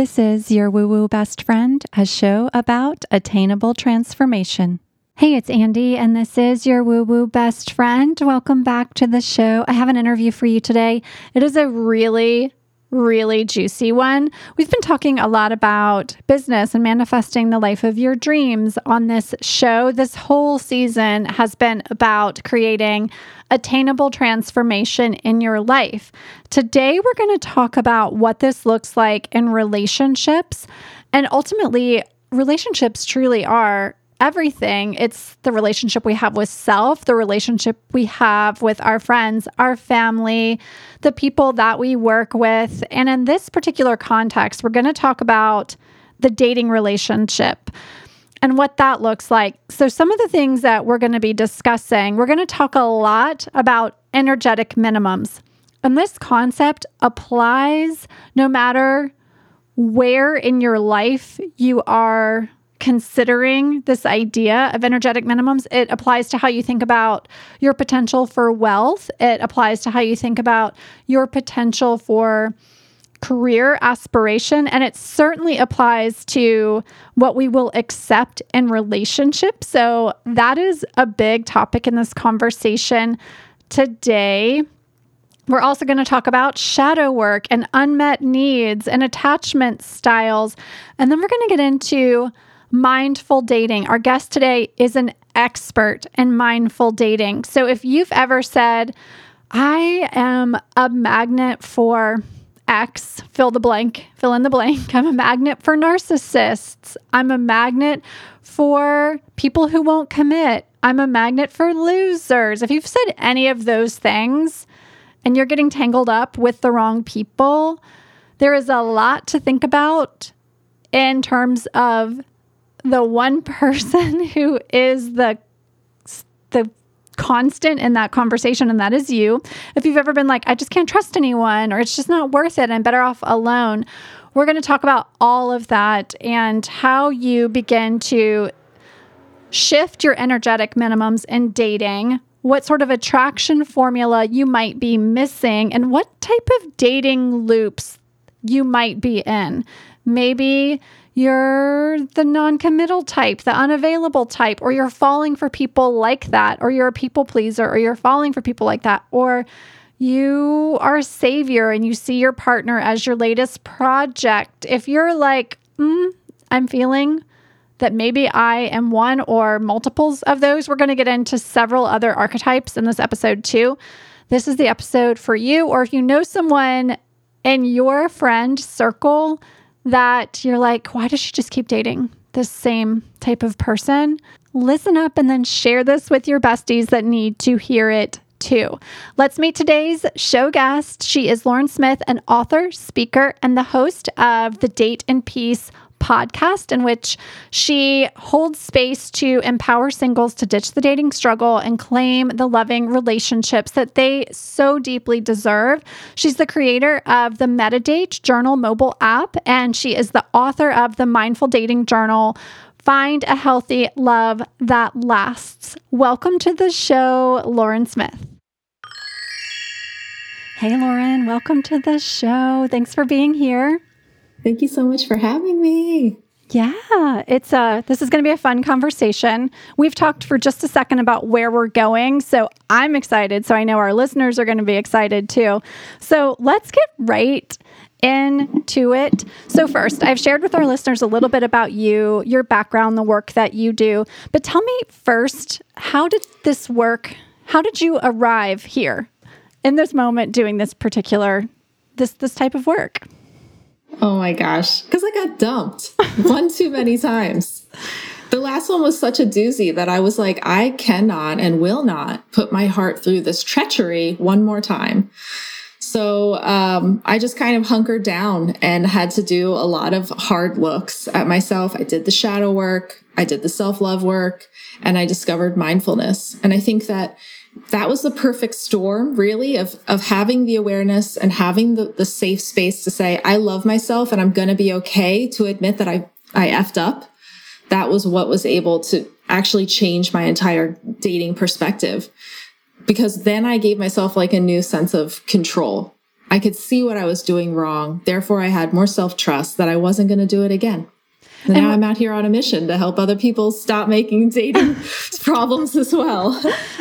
This is your Woo Woo Best Friend, a show about attainable transformation. Hey, it's Andi, and this is your Woo Woo Best Friend. Welcome back to the show. I have an interview for you today. It is a really really juicy one. We've been talking a lot about business and manifesting the life of your dreams on this show. This whole season has been about creating attainable transformation in your life. Today, we're going to talk about what this looks like in relationships. And ultimately, relationships truly are everything. It's the relationship we have with self, the relationship we have with our friends, our family, the people that we work with. And in this particular context, we're going to talk about the dating relationship and what that looks like. So, some of the things that we're going to be discussing, we're going to talk a lot about energetic minimums. And this concept applies no matter where in your life you are considering this idea of energetic minimums. It applies to how you think about your potential for wealth, it applies to how you think about your potential for career aspiration, and it certainly applies to what we will accept in relationships. So, that is a big topic in this conversation today. We're also going to talk about shadow work and unmet needs and attachment styles. And then we're going to get into mindful dating. Our guest today is an expert in mindful dating. So if you've ever said, I am a magnet for X, fill the blank, fill in the blank. I'm a magnet for narcissists. I'm a magnet for people who won't commit. I'm a magnet for losers. If you've said any of those things and you're getting tangled up with the wrong people, there is a lot to think about in terms of the one person who is the the constant in that conversation and that is you. If you've ever been like i just can't trust anyone or it's just not worth it. I'm better off alone we're going to talk about all of that and how you begin to shift your energetic minimums in dating what sort of attraction formula you might be missing and what type of dating loops you might be in. Maybe you're the non committal type, the unavailable type, or you're falling for people like that, or you're a people pleaser, or you're falling for people like that, or you are a savior and you see your partner as your latest project. If you're like, mm, I'm feeling that maybe I am one or multiples of those, we're going to get into several other archetypes in this episode too. This is the episode for you, or if you know someone in your friend circle that you're like, why does she just keep dating the same type of person? Listen up and then share this with your besties that need to hear it too. Let's meet today's show guest. She is Lauren Smith, an author, speaker, and the host of the Date in Peace podcast in which she holds space to empower singles to ditch the dating struggle and claim the loving relationships that they so deeply deserve. She's the creator of the MettaDate Journal mobile app, and she is the author of the Mindful Dating Journal. Find a healthy love that lasts. Welcome to the show, Lauren Smith. Hey, Lauren, welcome to the show. Thanks for being here. Thank you so much for having me. Yeah, it's uh this is going to be a fun conversation. We've talked for just a second about where we're going, so I'm excited, so I know our listeners are going to be excited too. So, let's get right into it. So, first, I've shared with our listeners a little bit about you, your background, the work that you do. But tell me first, how did this work? How did you arrive here in this moment doing this particular this this type of work? Oh my gosh. Because I got dumped one too many times. The last one was such a doozy that I was like, I cannot and will not put my heart through this treachery one more time. So um, I just kind of hunkered down and had to do a lot of hard looks at myself. I did the shadow work, I did the self love work, and I discovered mindfulness. And I think that that was the perfect storm really of of having the awareness and having the, the safe space to say i love myself and i'm going to be okay to admit that i i effed up that was what was able to actually change my entire dating perspective because then i gave myself like a new sense of control I could see what I was doing wrong. Therefore, I had more self trust that I wasn't going to do it again. And, now I'm out here on a mission to help other people stop making dating problems as well.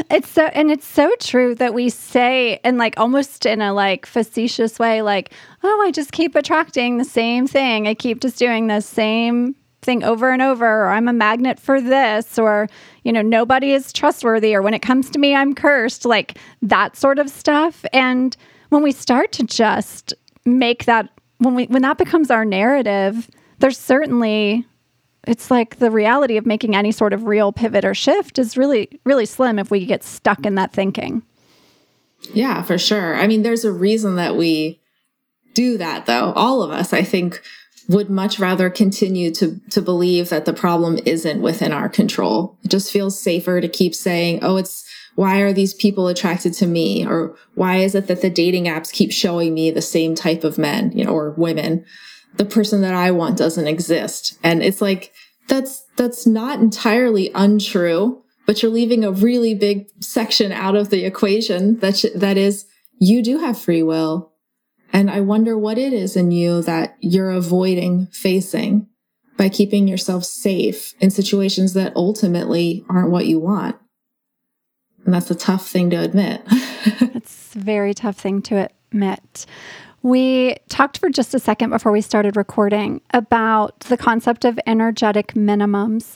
It's so, and it's so true that we say, and like almost in a like facetious way, like, oh, I just keep attracting the same thing. I keep just doing the same thing over and over, or I'm a magnet for this, or, you know, nobody is trustworthy, or when it comes to me, I'm cursed, like that sort of stuff. And when we start to just make that, when we, when that becomes our narrative, there's certainly it's like the reality of making any sort of real pivot or shift is really really slim if we get stuck in that thinking. Yeah for sure. I mean there's a reason that we do that though. All of us i think would much rather continue to to believe that the problem isn't within our control. It just feels safer to keep saying oh it's why are these people attracted to me? Or why is it that the dating apps keep showing me the same type of men you know or women the person that I want doesn't exist. And it's like, that's, that's not entirely untrue, but you're leaving a really big section out of the equation that, sh- that is, you do have free will. And I wonder what it is in you that you're avoiding facing by keeping yourself safe in situations that ultimately aren't what you want. And that's a tough thing to admit. it's a very tough thing to admit. We talked for just a second before we started recording about the concept of energetic minimums.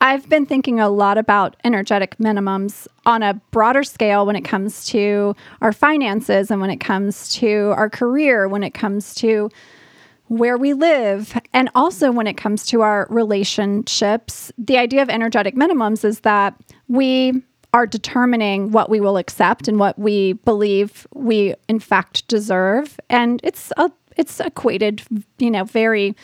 I've been thinking a lot about energetic minimums on a broader scale when it comes to our finances and when it comes to our career, when it comes to where we live, and also when it comes to our relationships. The idea of energetic minimums is that we are determining what we will accept and what we believe we in fact deserve. And it's a, it's equated you know very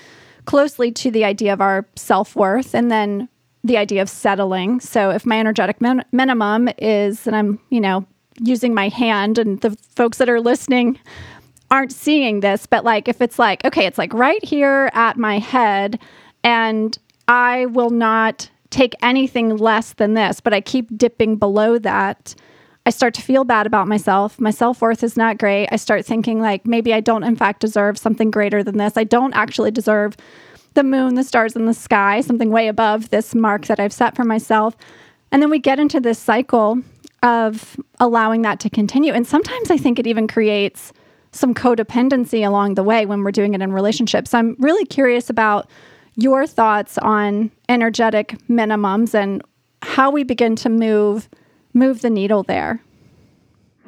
closely to the idea of our self-worth and then the idea of settling. So if my energetic min- minimum is and i'm you know using my hand and the folks that are listening aren't seeing this but like if it's like okay it's like right here at my head and i will not take anything less than this, but I keep dipping below that, I start to feel bad about myself. My self worth is not great. I start thinking, like, maybe I don't, in fact, deserve something greater than this. I don't actually deserve the moon, the stars in the sky, something way above this mark that I've set for myself. And then we get into this cycle of allowing that to continue. And sometimes I think it even creates some codependency along the way when we're doing it in relationships. So I'm really curious about your thoughts on energetic minimums and how we begin to move move the needle there.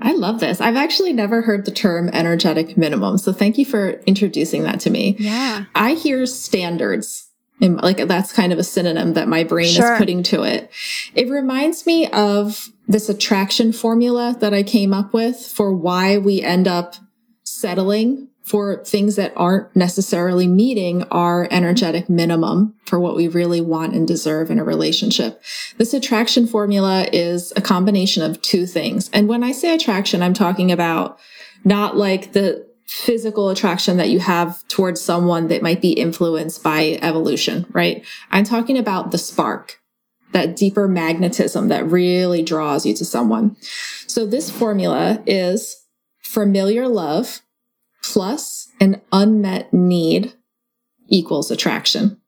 I love this. I've actually never heard the term energetic minimum. So thank you for introducing that to me. Yeah. I hear standards. And like that's kind of a synonym that my brain sure. is putting to it. It reminds me of this attraction formula that I came up with for why we end up settling for things that aren't necessarily meeting our energetic minimum for what we really want and deserve in a relationship. This attraction formula is a combination of two things. And when I say attraction, I'm talking about not like the physical attraction that you have towards someone that might be influenced by evolution, right? I'm talking about the spark, that deeper magnetism that really draws you to someone. So this formula is familiar love plus an unmet need equals attraction.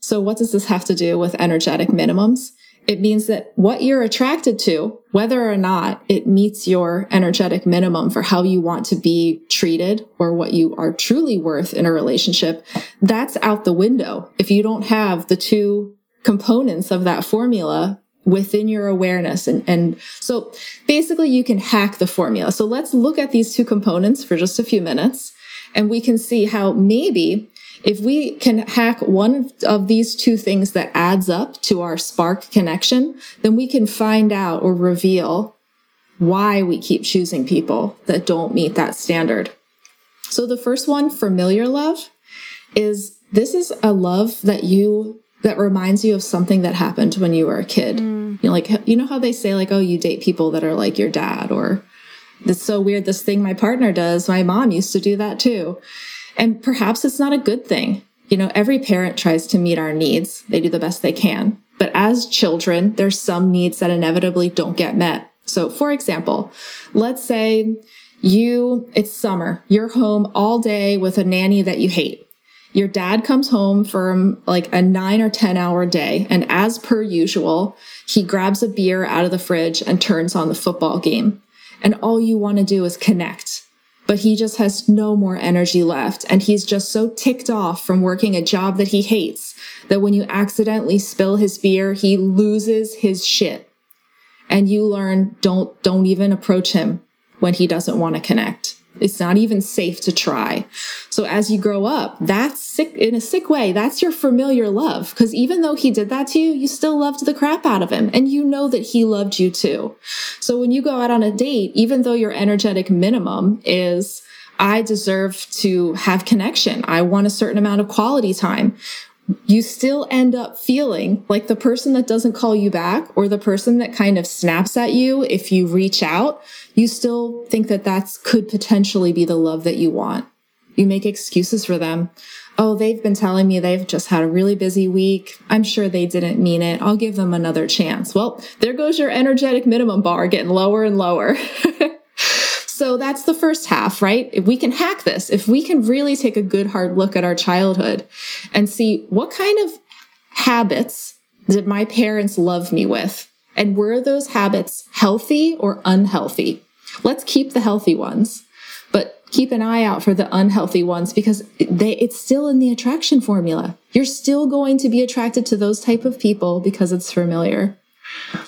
So what does this have to do with energetic minimums? It means that what you're attracted to, whether or not it meets your energetic minimum for how you want to be treated or what you are truly worth in a relationship, that's out the window. If you don't have the two components of that formula within your awareness. And, and so basically you can hack the formula. So let's look at these two components for just a few minutes and we can see how maybe if we can hack one of these two things that adds up to our spark connection, then we can find out or reveal why we keep choosing people that don't meet that standard. So the first one, familiar love, is this is a love that you that reminds you of something that happened when you were a kid. Mm. You know, like you know how they say like, oh, you date people that are like your dad, or it's so weird. This thing my partner does, my mom used to do that too, and perhaps it's not a good thing. You know, every parent tries to meet our needs; they do the best they can. But as children, there's some needs that inevitably don't get met. So, for example, let's say You, it's summer. You're home all day with a nanny that you hate. Your dad comes home from um, like a nine or 10 hour day. And as per usual, he grabs a beer out of the fridge and turns on the football game. And all you want to do is connect. But he just has no more energy left. And he's just so ticked off from working a job that he hates that when you accidentally spill his beer, he loses his shit. And you learn don't, don't even approach him when he doesn't want to connect. It's not even safe to try. So as you grow up, that's sick in a sick way. That's your familiar love. Because even though he did that to you, you still loved the crap out of him and you know that he loved you too. So when you go out on a date, even though your energetic minimum is, I deserve to have connection. I want a certain amount of quality time you still end up feeling like the person that doesn't call you back or the person that kind of snaps at you if you reach out, you still think that that's could potentially be the love that you want. You make excuses for them. Oh, they've been telling me they've just had a really busy week. I'm sure they didn't mean it. I'll give them another chance. Well, there goes your energetic minimum bar getting lower and lower. So that's the first half, right? If we can hack this, if we can really take a good hard look at our childhood and see what kind of habits did my parents love me with? And were those habits healthy or unhealthy? Let's keep the healthy ones, but keep an eye out for the unhealthy ones because they, it's still in the attraction formula. You're still going to be attracted to those type of people because it's familiar.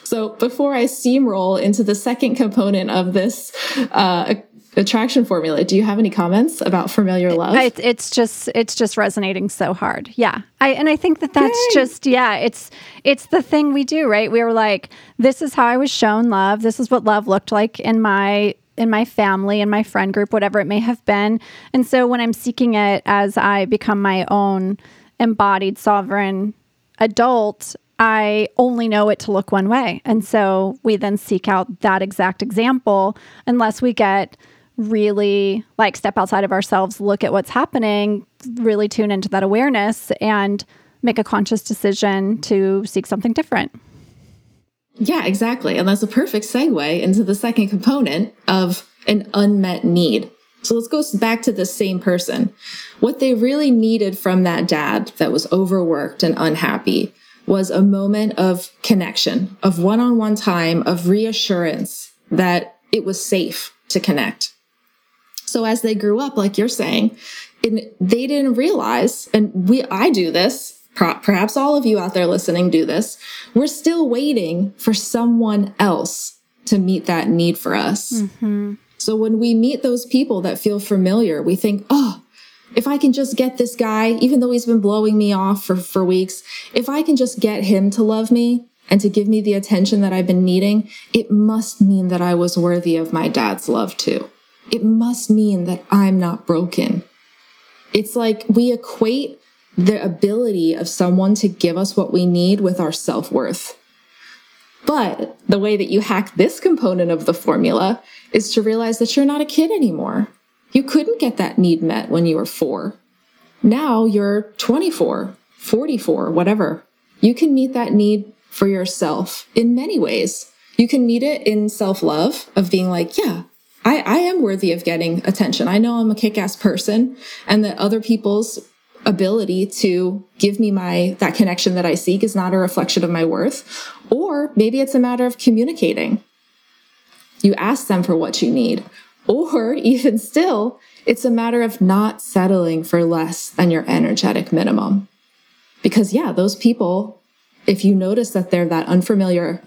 So before I steamroll into the second component of this uh, attraction formula, do you have any comments about familiar love? It, it's just it's just resonating so hard. Yeah, I and I think that that's Yay. just yeah. It's it's the thing we do right. We were like, this is how I was shown love. This is what love looked like in my in my family in my friend group whatever it may have been and so when i'm seeking it as i become my own embodied sovereign adult I only know it to look one way. And so we then seek out that exact example unless we get really like step outside of ourselves, look at what's happening, really tune into that awareness and make a conscious decision to seek something different. Yeah, exactly. And that's a perfect segue into the second component of an unmet need. So let's go back to the same person. What they really needed from that dad that was overworked and unhappy was a moment of connection, of one on one time, of reassurance that it was safe to connect. So as they grew up, like you're saying, they didn't realize, and we, I do this, perhaps all of you out there listening do this. We're still waiting for someone else to meet that need for us. Mm-hmm. So when we meet those people that feel familiar, we think, oh, if I can just get this guy, even though he's been blowing me off for, for weeks, if I can just get him to love me and to give me the attention that I've been needing, it must mean that I was worthy of my dad's love too. It must mean that I'm not broken. It's like we equate the ability of someone to give us what we need with our self worth. But the way that you hack this component of the formula is to realize that you're not a kid anymore. You couldn't get that need met when you were four. Now you're 24, 44, whatever. You can meet that need for yourself in many ways. You can meet it in self love of being like, yeah, I, I am worthy of getting attention. I know I'm a kick ass person and that other people's ability to give me my that connection that I seek is not a reflection of my worth. Or maybe it's a matter of communicating. You ask them for what you need, or even still, it's a matter of not settling for less than your energetic minimum. Because, yeah, those people, if you notice that they're that unfamiliar,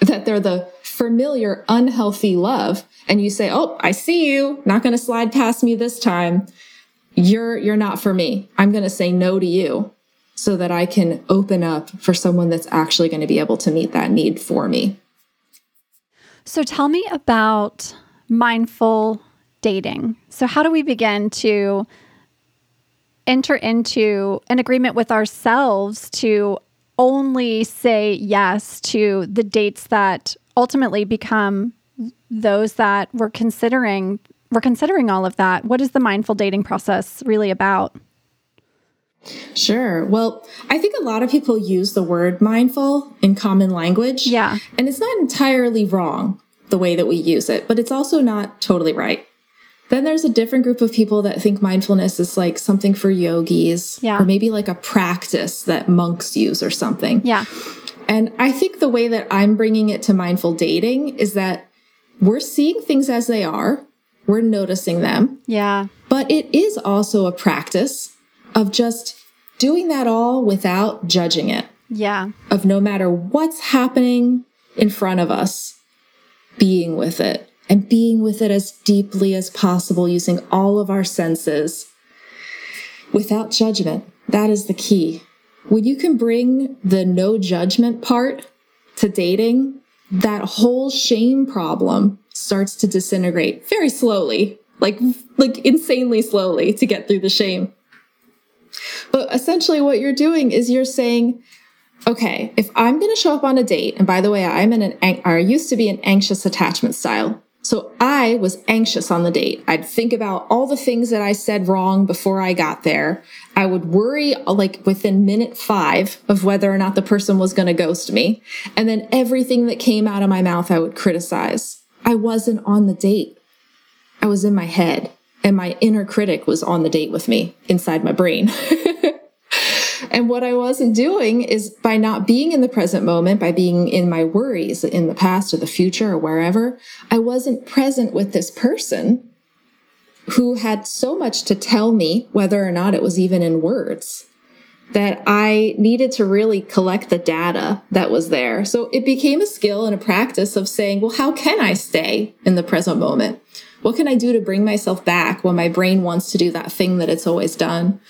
that they're the familiar, unhealthy love, and you say, Oh, I see you, not going to slide past me this time. You're, you're not for me. I'm going to say no to you so that I can open up for someone that's actually going to be able to meet that need for me. So tell me about mindful dating. So, how do we begin to enter into an agreement with ourselves to only say yes to the dates that ultimately become those that we're considering we're considering all of that what is the mindful dating process really about Sure. Well, I think a lot of people use the word mindful in common language. Yeah. And it's not entirely wrong the way that we use it, but it's also not totally right. Then there's a different group of people that think mindfulness is like something for yogis Yeah. or maybe like a practice that monks use or something. Yeah. And I think the way that I'm bringing it to mindful dating is that we're seeing things as they are, we're noticing them, Yeah. but it is also a practice of just doing that all without judging it, Yeah. of no matter what's happening in front of us, being with it and being with it as deeply as possible using all of our senses without judgment. That is the key. When you can bring the no judgment part to dating, that whole shame problem starts to disintegrate very slowly, like like insanely slowly to get through the shame. But essentially what you're doing is you're saying, okay, if I'm going to show up on a date, and by the way, I'm in an, I used to be an anxious attachment style. So I was anxious on the date. I'd think about all the things that I said wrong before I got there. I would worry uh, like within minute five of whether or not the person was going to ghost me. And then everything that came out of my mouth, I would criticize. I wasn't on the date. I was in my head and my inner critic was on the date with me inside my brain. And what I wasn't doing is by not being in the present moment, by being in my worries in the past or the future or wherever, I wasn't present with this person who had so much to tell me, whether or not it was even in words, that I needed to really collect the data that was there. So it became a skill and a practice of saying, well, how can I stay in the present moment? What can I do to bring myself back when my brain wants to do that thing that it's always done?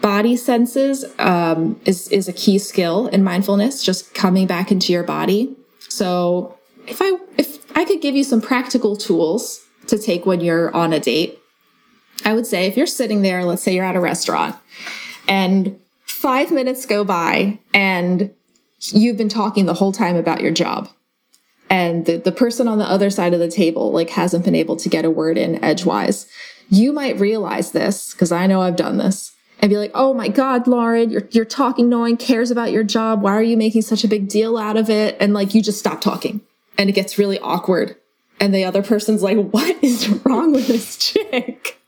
Body senses um, is is a key skill in mindfulness just coming back into your body. So if i if i could give you some practical tools to take when you're on a date i would say if you're sitting there let's say you're at a restaurant and five minutes go by and you've been talking the whole time about your job and the, the person on the other side of the table like hasn't been able to get a word in edgewise you might realize this because i know i've done this and be like, "Oh my God, Lauren, you're you're talking. No one cares about your job. Why are you making such a big deal out of it?" And like, you just stop talking, and it gets really awkward. And the other person's like, "What is wrong with this chick?"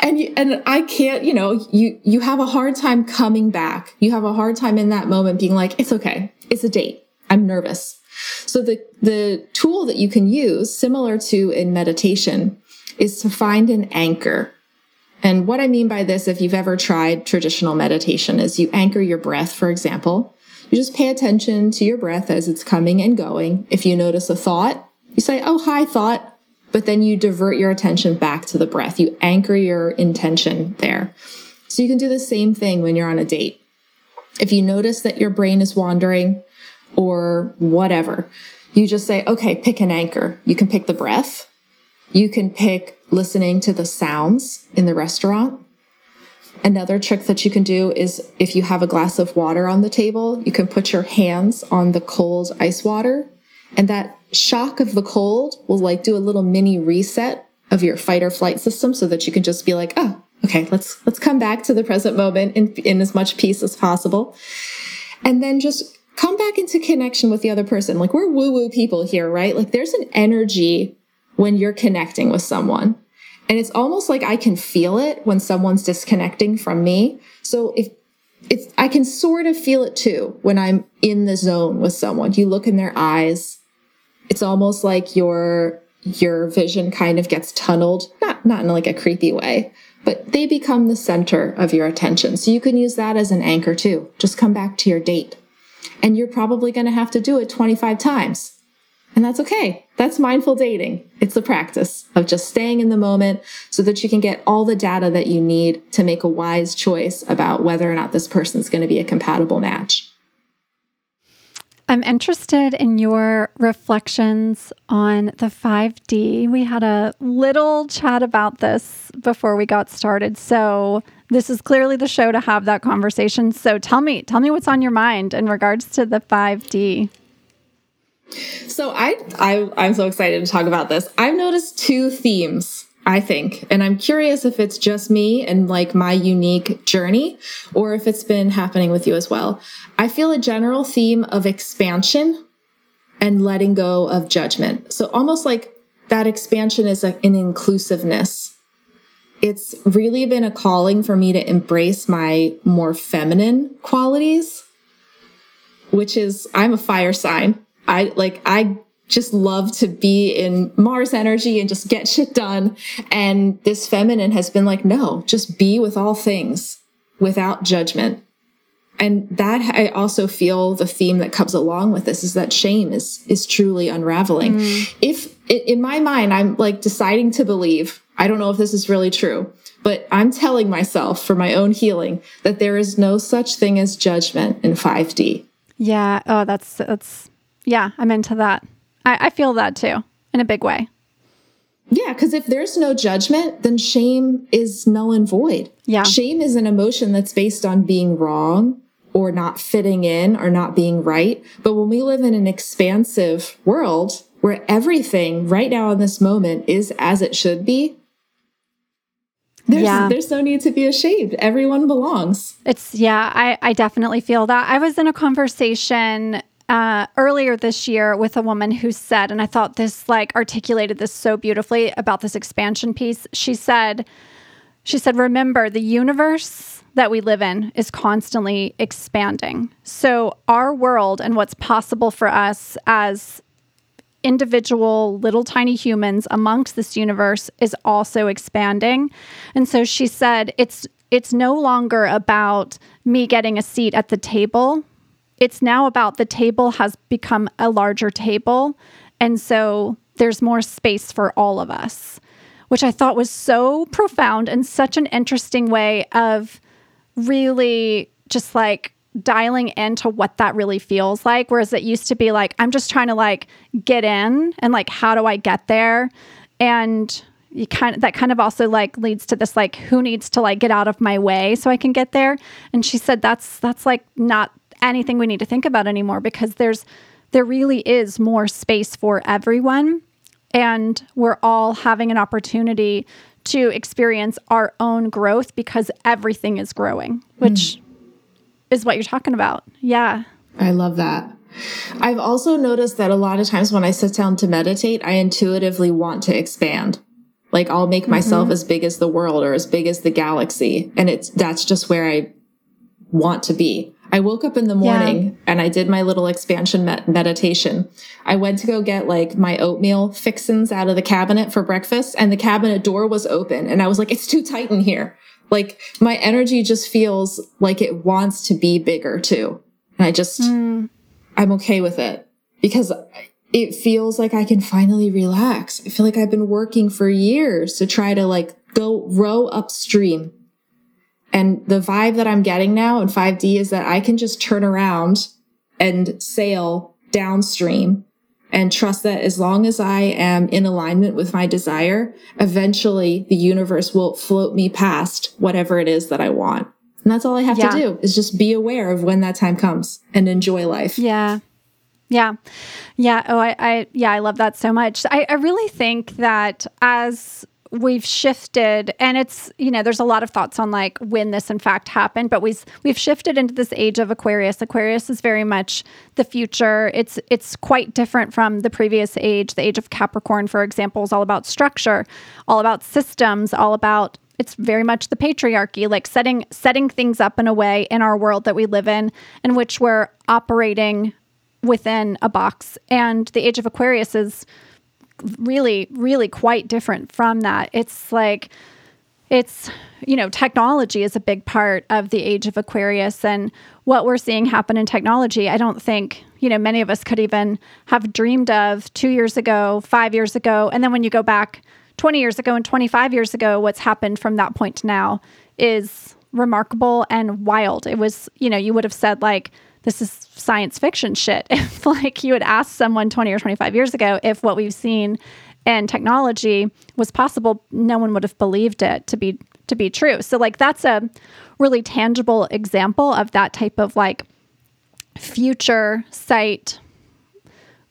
And you, and I can't, you know, you you have a hard time coming back. You have a hard time in that moment being like, "It's okay. It's a date. I'm nervous." So the the tool that you can use, similar to in meditation, is to find an anchor and what I mean by this, if you've ever tried traditional meditation, is you anchor your breath, for example. You just pay attention to your breath as it's coming and going. If you notice a thought, you say, Oh, hi, thought. But then you divert your attention back to the breath. You anchor your intention there. So you can do the same thing when you're on a date. If you notice that your brain is wandering or whatever, you just say, Okay, pick an anchor. You can pick the breath. You can pick listening to the sounds in the restaurant. Another trick that you can do is if you have a glass of water on the table, you can put your hands on the cold ice water and that shock of the cold will like do a little mini reset of your fight or flight system so that you can just be like, oh, okay, let's let's come back to the present moment in, in as much peace as possible. And then just come back into connection with the other person. Like we're woo-woo people here, right? Like there's an energy when you're connecting with someone. And it's almost like I can feel it when someone's disconnecting from me. So if it's, I can sort of feel it too when I'm in the zone with someone. You look in their eyes. It's almost like your, your vision kind of gets tunneled, not, not in like a creepy way, but they become the center of your attention. So you can use that as an anchor too. Just come back to your date. And you're probably going to have to do it 25 times. And that's okay. That's mindful dating. It's the practice of just staying in the moment so that you can get all the data that you need to make a wise choice about whether or not this person's going to be a compatible match. I'm interested in your reflections on the 5D. We had a little chat about this before we got started. So, this is clearly the show to have that conversation. So, tell me, tell me what's on your mind in regards to the 5D. So I, I I'm so excited to talk about this. I've noticed two themes, I think, and I'm curious if it's just me and like my unique journey or if it's been happening with you as well. I feel a general theme of expansion and letting go of judgment. So almost like that expansion is like an inclusiveness. It's really been a calling for me to embrace my more feminine qualities, which is I'm a fire sign. I like, I just love to be in Mars energy and just get shit done. And this feminine has been like, no, just be with all things without judgment. And that I also feel the theme that comes along with this is that shame is is truly unraveling. Mm. If in my mind I'm like deciding to believe, I don't know if this is really true, but I'm telling myself for my own healing that there is no such thing as judgment in 5D. Yeah. Oh, that's that's yeah, I'm into that. I, I feel that too in a big way. Yeah, because if there's no judgment, then shame is null and void. Yeah. Shame is an emotion that's based on being wrong or not fitting in or not being right. But when we live in an expansive world where everything right now in this moment is as it should be, there's, yeah. there's no need to be ashamed. Everyone belongs. It's, yeah, I, I definitely feel that. I was in a conversation uh, earlier this year with a woman who said, and I thought this like articulated this so beautifully about this expansion piece. She said, she said, remember the universe that we live in is constantly expanding. So our world and what's possible for us as individual little tiny humans amongst this universe is also expanding. And so she said, it's it's no longer about me getting a seat at the table it's now about the table has become a larger table. And so there's more space for all of us, which I thought was so profound and such an interesting way of really just like dialing into what that really feels like. Whereas it used to be like, I'm just trying to like get in and like, how do I get there? And you kind of that kind of also like leads to this like who needs to like get out of my way so I can get there. And she said that's that's like not anything we need to think about anymore because there's there really is more space for everyone. And we're all having an opportunity to experience our own growth because everything is growing which mm. is what you're talking about. Yeah. I love that. I've also noticed that a lot of times when i sit down to meditate i intuitively want to expand. Like i'll make myself mm-hmm. as big as the world or as big as the galaxy and it's that's just where i want to be I woke up in the morning yeah. and I did my little expansion med- meditation. I went to go get like my oatmeal fixins out of the cabinet for breakfast and the cabinet door was open and I was like, it's too tight in here. Like my energy just feels like it wants to be bigger too. And I just, mm. I'm okay with it because it feels like I can finally relax. I feel like I've been working for years to try to like go row upstream and the vibe that I'm getting now in 5D is that I can just turn around and sail downstream and trust that as long as I am in alignment with my desire, eventually the universe will float me past whatever it is that I want. And that's all I have yeah. to do is just be aware of when that time comes and enjoy life. Yeah. Yeah. Yeah. Oh, I, I yeah, I love that so much. I, I really think that as we've shifted and it's you know there's a lot of thoughts on like when this in fact happened but we've we've shifted into this age of aquarius. Aquarius is very much the future. It's it's quite different from the previous age. The age of capricorn for example is all about structure all about systems all about it's very much the patriarchy like setting setting things up in a way in our world that we live in in which we're operating within a box. And the age of aquarius is really, really quite different from that. It's like, it's, you know, technology is a big part of the age of Aquarius. And what we're seeing happen in technology, I don't think, you know, many of us could even have dreamed of two years ago, five years ago. And then when you go back 20 years ago and 25 years ago, what's happened from that point to now is remarkable and wild. It was, you know, you would have said, like, this is science fiction shit. If like you had asked someone 20 or 25 years ago if what we've seen in technology was possible, no one would have believed it to be to be true. So like that's a really tangible example of that type of like future sight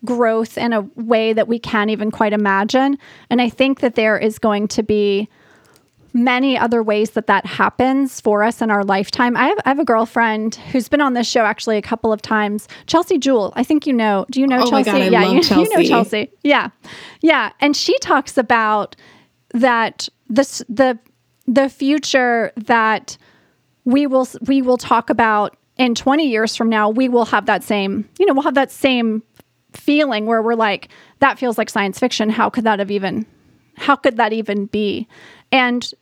growth in a way that we can't even quite imagine. And I think that there is going to be many other ways that that happens for us in our lifetime. I have, I have a girlfriend who's been on this show actually a couple of times, Chelsea Jewell. I think you know. Do you know oh Chelsea? God, I yeah, love you, Chelsea. you know Chelsea. Yeah, yeah, and she talks about that this the the future that we will we will talk about in 20 years from now we will have that same you know we'll have that same feeling where we're like that feels like science fiction how could that have even how could that even be and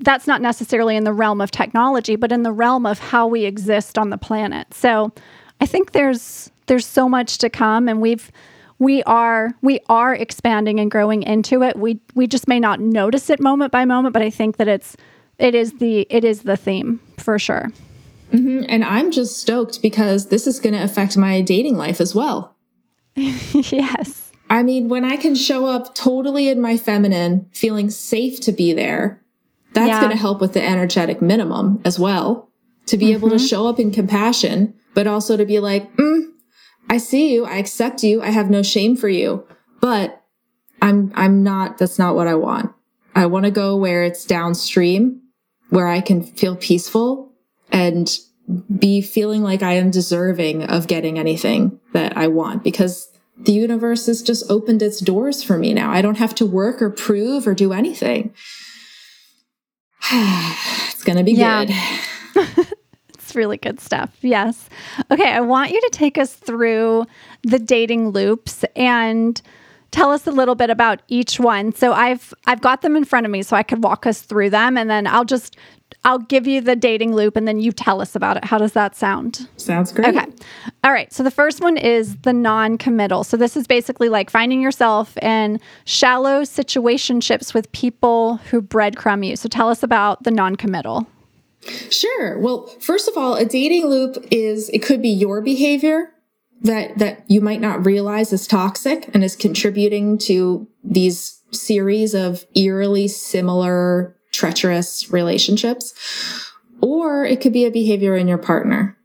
that's not necessarily in the realm of technology but in the realm of how we exist on the planet. So i think there's there's so much to come and we've we are we are expanding and growing into it. We we just may not notice it moment by moment but i think that it's it is the it is the theme for sure. Mm-hmm. and i'm just stoked because this is going to affect my dating life as well. Yes. I mean, when I can show up totally in my feminine, feeling safe to be there, that's yeah. going to help with the energetic minimum as well. To be mm-hmm. able to mm-hmm. show up in compassion, but also to be like, mm, I see you. I accept you. I have no shame for you, but I'm, I'm not, that's not what I want. I want to go where it's downstream, where I can feel peaceful and be feeling like I am deserving of getting anything that I want because the universe has just opened its doors for me now. I don't have to work or prove or do anything. it's going to be yeah. good. it's really good stuff. Yes. Okay. I want you to take us through the dating loops and tell us a little bit about each one. So I've I've got them in front of me so I could walk us through them and then I'll just I'll give you the dating loop and then you tell us about it. How does that sound? Sounds great. Okay. All right. So the first one is the non committal. So this is basically like finding yourself in shallow situationships with people who breadcrumb you. So tell us about the non committal. Sure. Well, first of all, a dating loop is it could be your behavior that that you might not realize is toxic and is contributing to these series of eerily similar treacherous relationships. Or it could be a behavior in your partner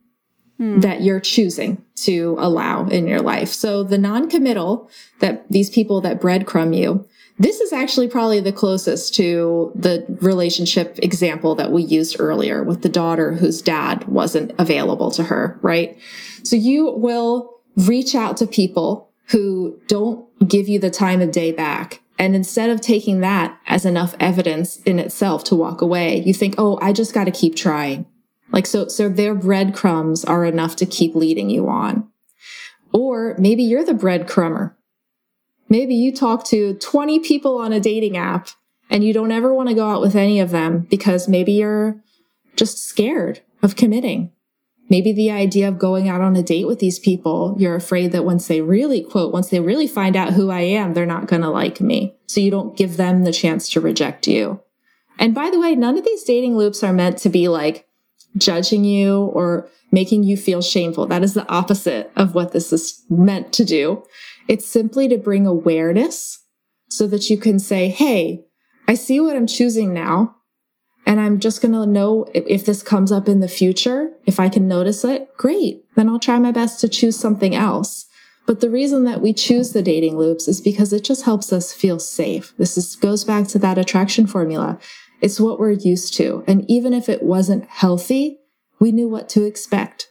hmm. that you're choosing to allow in your life. So the non-committal that these people that breadcrumb you, this is actually probably the closest to the relationship example that we used earlier with the daughter whose dad wasn't available to her, right? So you will reach out to people who don't give you the time of day back and instead of taking that as enough evidence in itself to walk away, you think, oh, I just got to keep trying. Like, so, so their breadcrumbs are enough to keep leading you on. Or maybe you're the breadcrumber. Maybe you talk to 20 people on a dating app and you don't ever want to go out with any of them because maybe you're just scared of committing. Maybe the idea of going out on a date with these people, you're afraid that once they really quote, once they really find out who I am, they're not going to like me. So you don't give them the chance to reject you. And by the way, none of these dating loops are meant to be like judging you or making you feel shameful. That is the opposite of what this is meant to do. It's simply to bring awareness so that you can say, Hey, I see what I'm choosing now and I'm just going to know if, this comes up in the future, if I can notice it, great. Then I'll try my best to choose something else. But the reason that we choose the dating loops is because it just helps us feel safe. This is, goes back to that attraction formula. It's what we're used to. And even if it wasn't healthy, we knew what to expect.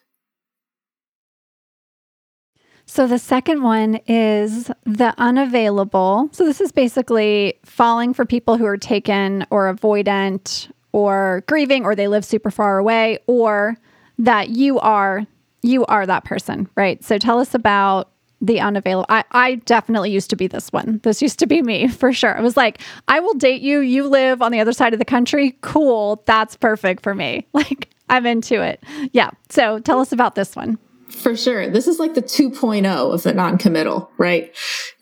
So the second one is the unavailable. So this is basically falling for people who are taken or avoidant or grieving or they live super far away or that you are you are that person, right? So tell us about the unavailable. I, I definitely used to be this one. This used to be me for sure. It was like, I will date you. You live on the other side of the country. Cool. That's perfect for me. Like, I'm into it. Yeah. So tell us about this one. For sure. This is like the 2.0 of the non-committal, right?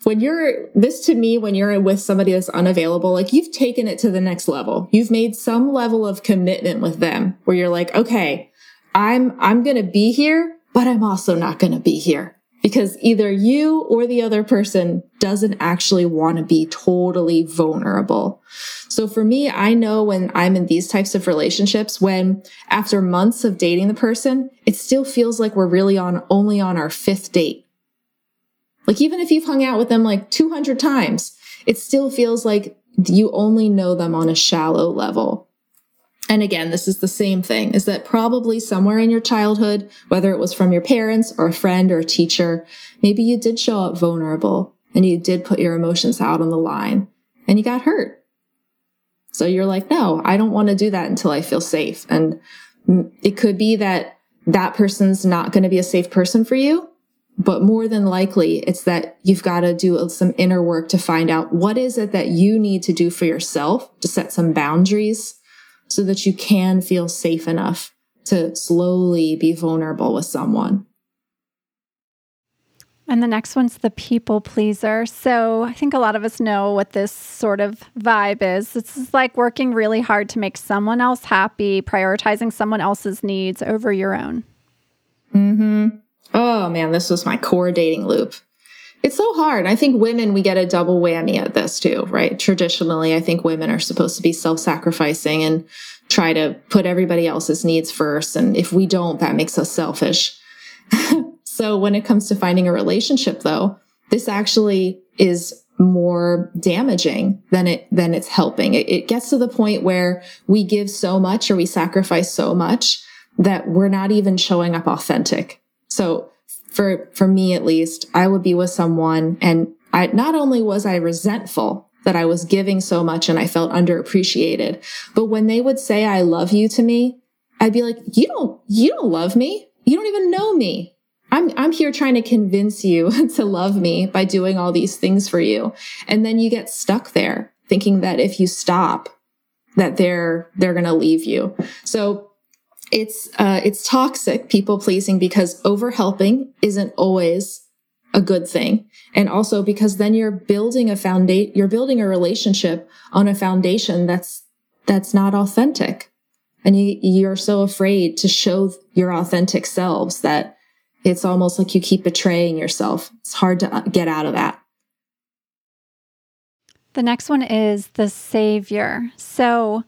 When you're this to me, when you're with somebody that's unavailable, like you've taken it to the next level. You've made some level of commitment with them where you're like, okay, I'm, I'm going to be here, but I'm also not going to be here because either you or the other person doesn't actually want to be totally vulnerable. So for me, I know when I'm in these types of relationships, when after months of dating the person, it still feels like we're really on only on our fifth date. Like even if you've hung out with them like 200 times, it still feels like you only know them on a shallow level. And again, this is the same thing is that probably somewhere in your childhood, whether it was from your parents or a friend or a teacher, maybe you did show up vulnerable and you did put your emotions out on the line and you got hurt. So you're like, no, I don't want to do that until I feel safe. And it could be that that person's not going to be a safe person for you. But more than likely, it's that you've got to do some inner work to find out what is it that you need to do for yourself to set some boundaries so that you can feel safe enough to slowly be vulnerable with someone. And the next one's the people pleaser. So I think a lot of us know what this sort of vibe is. It's like working really hard to make someone else happy, prioritizing someone else's needs over your own. Mm-hmm. Oh man, this was my core dating loop. It's so hard. I think women we get a double whammy at this too, right? Traditionally, I think women are supposed to be self-sacrificing and try to put everybody else's needs first, and if we don't, that makes us selfish. So when it comes to finding a relationship though, this actually is more damaging than it than it's helping. It, it, gets to the point where we give so much or we sacrifice so much that we're not even showing up authentic. So for for me at least, I would be with someone and I not only was I resentful that I was giving so much and I felt underappreciated, but when they would say I love you to me, I'd be like, "You don't you don't love me. You don't even know me. I'm, I'm here trying to convince you to love me by doing all these things for you. And then you get stuck there thinking that if you stop, that they're, they're going to leave you. So it's, uh, it's toxic people pleasing because over helping isn't always a good thing. And also because then you're building a foundation, you're building a relationship on a foundation that's, that's not authentic. And you, you're so afraid to show your authentic selves that it's almost like you keep betraying yourself. It's hard to uh, get out of that. The next one is the savior. So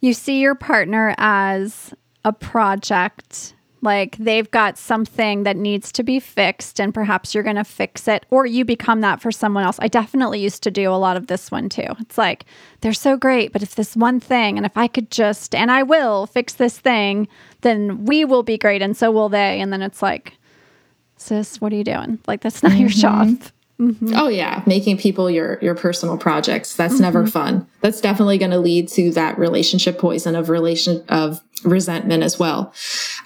you see your partner as a project, like they've got something that needs to be fixed, and perhaps you're going to fix it, or you become that for someone else. I definitely used to do a lot of this one too. It's like, they're so great, but if this one thing, and if I could just, and I will fix this thing, then we will be great, and so will they. And then it's like, sis, what are you doing? Like, that's not mm-hmm. your job. Mm-hmm. Oh yeah, making people your your personal projects. That's mm-hmm. never fun. That's definitely going to lead to that relationship poison of relation of resentment as well.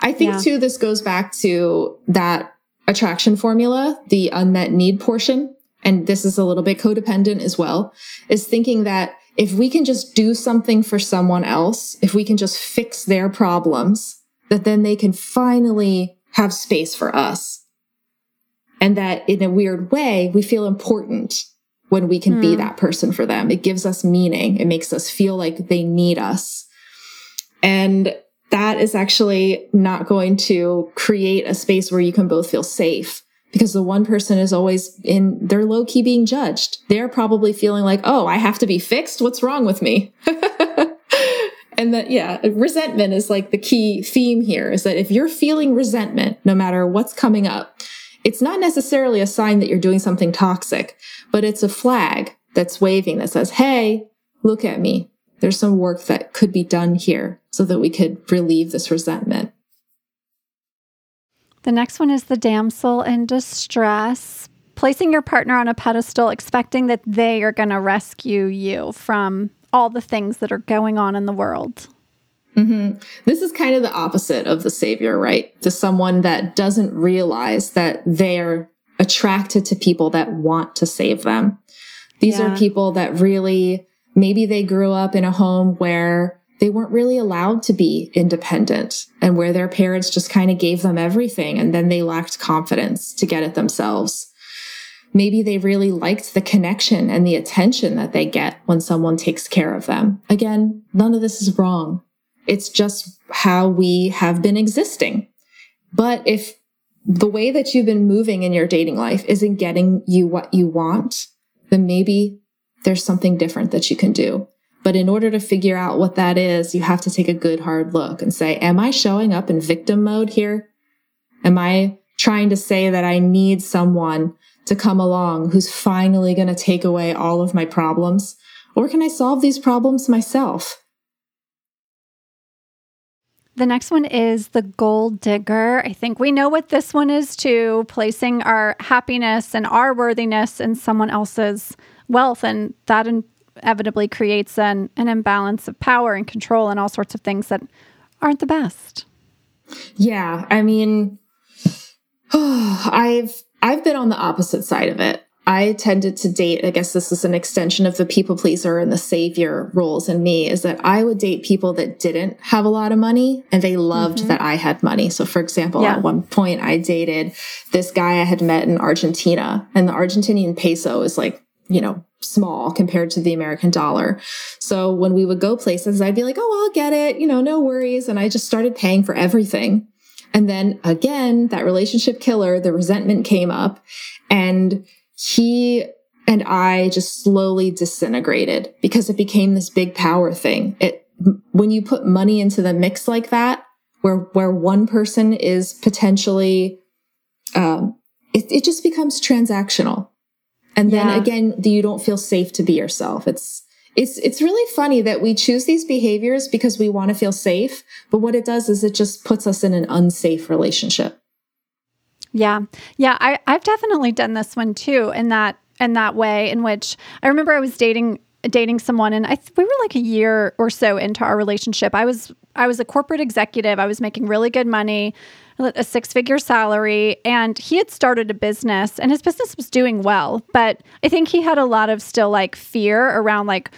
I think yeah. too this goes back to that attraction formula, the unmet need portion, and this is a little bit codependent as well, is thinking that if we can just do something for someone else, if we can just fix their problems, that then they can finally have space for us and that in a weird way, we feel important when we can mm. be hmm. that person for them. It gives us meaning. It makes us feel like they need us. And that is actually not going to create a space where you can both feel safe because the one person is always in, they're low key being judged. They're probably feeling like, oh, I have to be fixed. What's wrong with me? and that, yeah, resentment is like the key theme here is that if you're feeling resentment, no matter what's coming up, it's not necessarily a sign that you're doing something toxic, but it's a flag that's waving that says, Hey, look at me. There's some work that could be done here so that we could relieve this resentment. The next one is the damsel in distress, placing your partner on a pedestal, expecting that they are going to rescue you from all the things that are going on in the world. Mm-hmm. This is kind of the opposite of the savior, right? To someone that doesn't realize that they're attracted to people that want to save them. These yeah. are people that really, maybe they grew up in a home where they weren't really allowed to be independent and where their parents just kind of gave them everything and then they lacked confidence to get it themselves. Maybe they really liked the connection and the attention that they get when someone takes care of them. Again, none of this is wrong. It's just how we have been existing. But if the way that you've been moving in your dating life isn't getting you what you want, then maybe there's something different that you can do. But in order to figure out what that is, you have to take a good hard look and say, am I showing up in victim mode here? Am I trying to say that I need someone to come along who's finally going to take away all of my problems? Or can I solve these problems myself? The next one is the gold digger. I think we know what this one is too placing our happiness and our worthiness in someone else's wealth. And that inevitably creates an, an imbalance of power and control and all sorts of things that aren't the best. Yeah. I mean, oh, I've I've been on the opposite side of it. I tended to date, I guess this is an extension of the people pleaser and the savior roles in me, is that I would date people that didn't have a lot of money and they loved mm-hmm. that I had money. So, for example, yeah. at one point I dated this guy I had met in Argentina, and the Argentinian peso is like, you know, small compared to the American dollar. So when we would go places, I'd be like, oh, I'll get it, you know, no worries. And I just started paying for everything. And then again, that relationship killer, the resentment came up and he and I just slowly disintegrated because it became this big power thing. It, when you put money into the mix like that, where, where one person is potentially, um, it, it just becomes transactional. And then yeah. again, you don't feel safe to be yourself. It's, it's, it's really funny that we choose these behaviors because we want to feel safe. But what it does is it just puts us in an unsafe relationship. Yeah. Yeah. I, I've definitely done this one too in that in that way in which I remember I was dating dating someone and I we were like a year or so into our relationship. I was I was a corporate executive. I was making really good money, a six-figure salary, and he had started a business and his business was doing well, but I think he had a lot of still like fear around like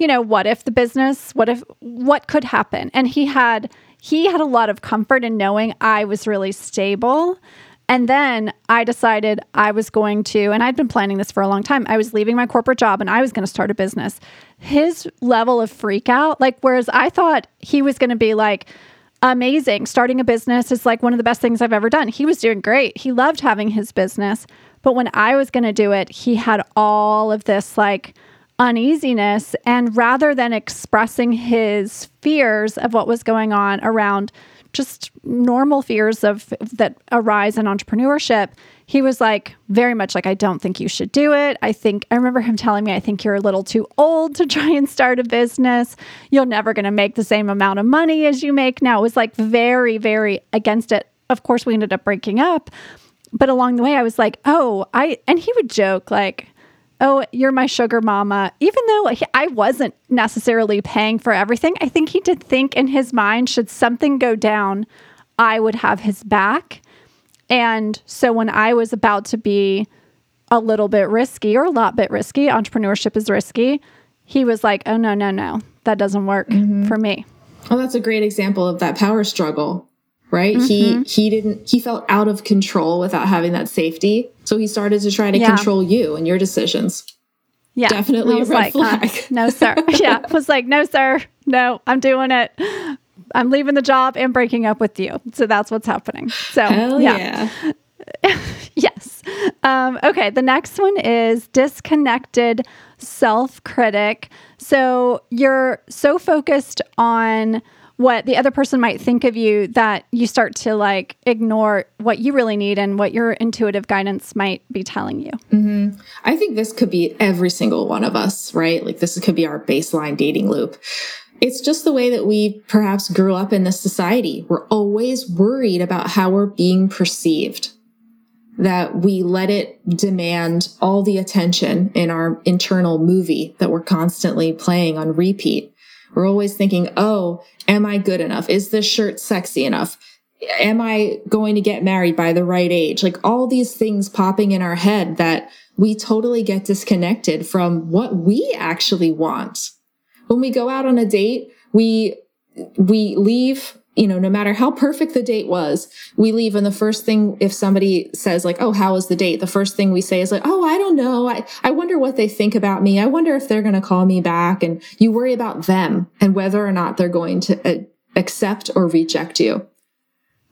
you know, what if the business, what if what could happen? And he had he had a lot of comfort in knowing I was really stable. And then I decided I was going to, and I'd been planning this for a long time. I was leaving my corporate job and I was going to start a business. His level of freak out, like, whereas I thought he was going to be like, amazing. Starting a business is like one of the best things I've ever done. He was doing great. He loved having his business. But when I was going to do it, he had all of this like uneasiness. And rather than expressing his fears of what was going on around just normal fears of that arise in entrepreneurship he was like very much like i don't think you should do it i think i remember him telling me i think you're a little too old to try and start a business you're never going to make the same amount of money as you make now it was like very very against it of course we ended up breaking up but along the way i was like oh i and he would joke like oh, you're my sugar mama. Even though I wasn't necessarily paying for everything, I think he did think in his mind, should something go down, I would have his back. And so when I was about to be a little bit risky or a lot bit risky, entrepreneurship is risky, he was like, oh, no, no, no, that doesn't work mm-hmm. for me. Oh, that's a great example of that power struggle right? Mm-hmm. he he didn't he felt out of control without having that safety. So he started to try to yeah. control you and your decisions. Yeah. Definitely a red like, flag. uh, no sir. Yeah. Was like no sir. No i'm doing it i'm leaving the job and breaking up with you so that's what's happening so Hell yeah, yeah. yes um, okay the next one is disconnected self-critic so you're so focused on what the other person might think of you that you start to like ignore what you really need and what your intuitive guidance might be telling you. Mm-hmm. I think this could be every single one of us, right? Like this could be our baseline dating loop. It's just the way that we perhaps grew up in this society. We're always worried about how we're being perceived, that we let it demand all the attention in our internal movie that we're constantly playing on repeat. We're always thinking, oh, am I good enough? Is this shirt sexy enough? Am I going to get married by the right age? Like all these things popping in our head that we totally get disconnected from what we actually want. When we go out on a date, we, we leave you know, no matter how perfect the date was, we leave and the first thing, if somebody says like, Oh, how was the date? The first thing we say is like, Oh, I don't know. I, I wonder what they think about me. I wonder if they're going to call me back. And you worry about them and whether or not they're going to uh, accept or reject you.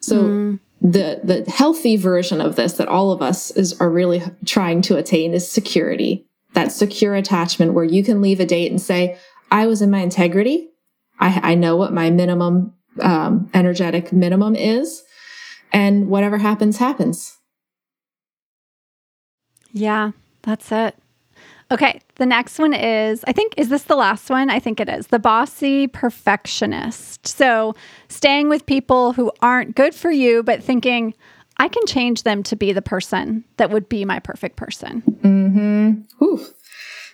So mm. the, the healthy version of this that all of us is, are really trying to attain is security. That secure attachment where you can leave a date and say, I was in my integrity. I, I know what my minimum um, energetic minimum is. And whatever happens, happens. Yeah, that's it. Okay, the next one is I think, is this the last one? I think it is the bossy perfectionist. So, staying with people who aren't good for you, but thinking, I can change them to be the person that would be my perfect person. Mm-hmm.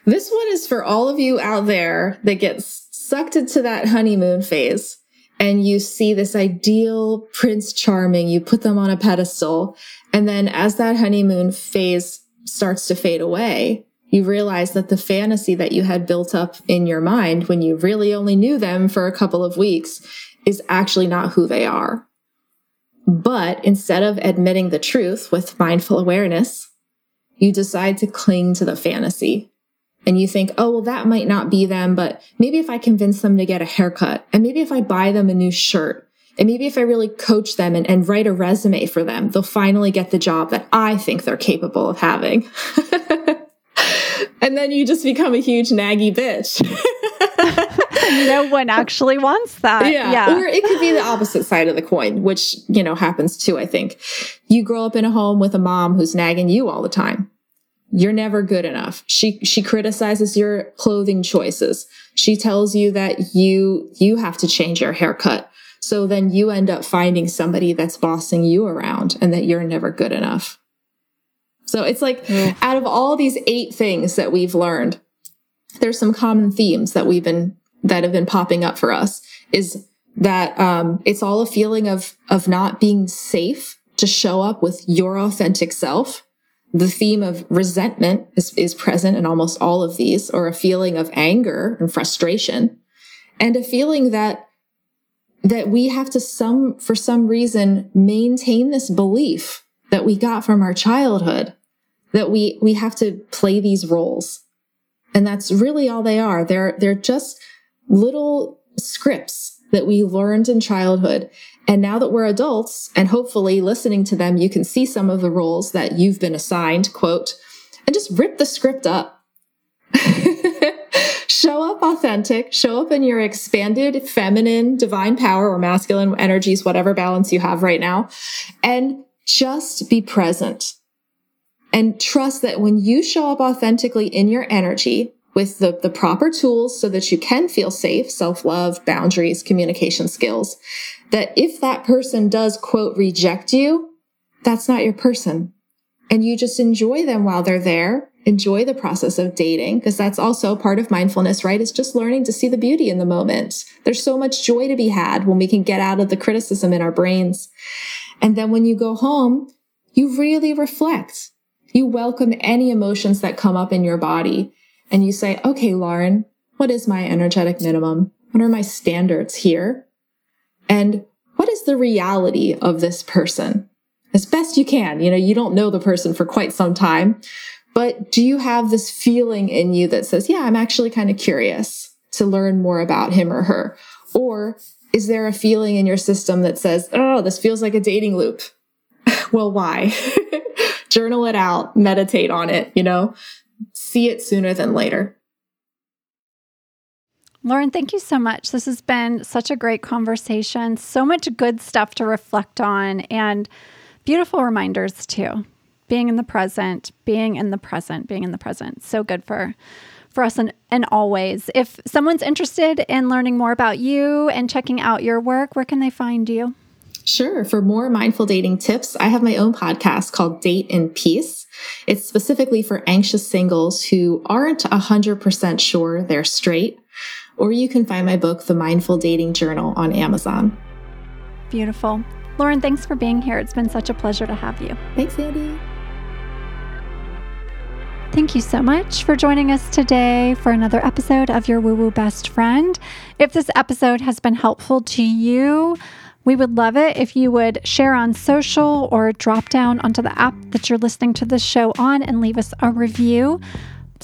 This one is for all of you out there that gets sucked into that honeymoon phase and you see this ideal prince charming, you put them on a pedestal. And then as that honeymoon phase starts to fade away, you realize that the fantasy that you had built up in your mind when you really only knew them for a couple of weeks is actually not who they are. But instead of admitting the truth with mindful awareness, you decide to cling to the fantasy and you think, oh, well, that might not be them, but maybe if I convince them to get a haircut and maybe if I buy them a new shirt and maybe if I really coach them and, and write a resume for them, they'll finally get the job that I think they're capable of having. and then you just become a huge naggy bitch. no one actually wants that. Yeah. yeah. Or it could be the opposite side of the coin, which, you know, happens too, I think. You grow up in a home with a mom who's nagging you all the time. You're never good enough. She, she criticizes your clothing choices. She tells you that you, you have to change your haircut. So then you end up finding somebody that's bossing you around and that you're never good enough. So it's like mm. out of all these eight things that we've learned, there's some common themes that we've been, that have been popping up for us is that, um, it's all a feeling of, of not being safe to show up with your authentic self the theme of resentment is, is present in almost all of these, or a feeling of anger and frustration, and a feeling that that we have to some for some reason maintain this belief that we got from our childhood that we we have to play these roles. And that's really all they are. They're they're just little scripts that we learned in childhood and now that we're adults and hopefully listening to them, you can see some of the roles that you've been assigned, quote, and just rip the script up. show up authentic, show up in your expanded feminine divine power or masculine energies, whatever balance you have right now, and just be present. And trust that when you show up authentically in your energy with the, the proper tools so that you can feel safe, self-love, boundaries, communication skills, that if that person does quote reject you, that's not your person. And you just enjoy them while they're there. Enjoy the process of dating because that's also part of mindfulness, right? It's just learning to see the beauty in the moment. There's so much joy to be had when we can get out of the criticism in our brains. And then when you go home, you really reflect. You welcome any emotions that come up in your body and you say, okay, Lauren, what is my energetic minimum? What are my standards here? And what is the reality of this person? As best you can. You know, you don't know the person for quite some time, but do you have this feeling in you that says, yeah, I'm actually kind of curious to learn more about him or her? Or is there a feeling in your system that says, oh, this feels like a dating loop? well, why? Journal it out, meditate on it, you know, see it sooner than later. Lauren, thank you so much. This has been such a great conversation. So much good stuff to reflect on and beautiful reminders too. Being in the present, being in the present, being in the present. So good for for us and, and always. If someone's interested in learning more about you and checking out your work, where can they find you? Sure. For more mindful dating tips, I have my own podcast called Date in Peace. It's specifically for anxious singles who aren't 100% sure they're straight or you can find my book, The Mindful Dating Journal, on Amazon. Beautiful. Lauren, thanks for being here. It's been such a pleasure to have you. Thanks, Andi. Thank you so much for joining us today for another episode of Your Woo Woo Best Friend. If this episode has been helpful to you, we would love it if you would share on social or drop down onto the app that you're listening to this show on and leave us a review.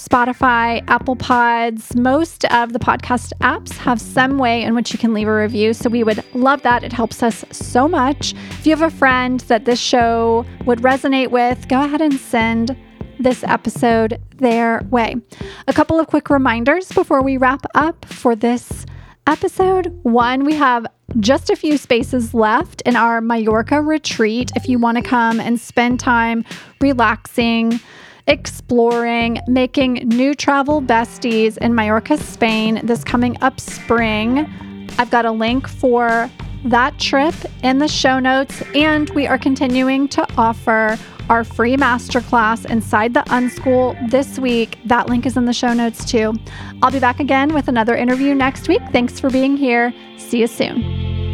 Spotify, Apple Pods, most of the podcast apps have some way in which you can leave a review. So we would love that. It helps us so much. If you have a friend that this show would resonate with, go ahead and send this episode their way. A couple of quick reminders before we wrap up for this episode. One, we have just a few spaces left in our Mallorca retreat if you want to come and spend time relaxing exploring, making new travel besties in Mallorca, Spain this coming up spring. I've got a link for that trip in the show notes, and we are continuing to offer our free masterclass inside the Unschool this week. That link is in the show notes too. I'll be back again with another interview next week. Thanks for being here. See you soon.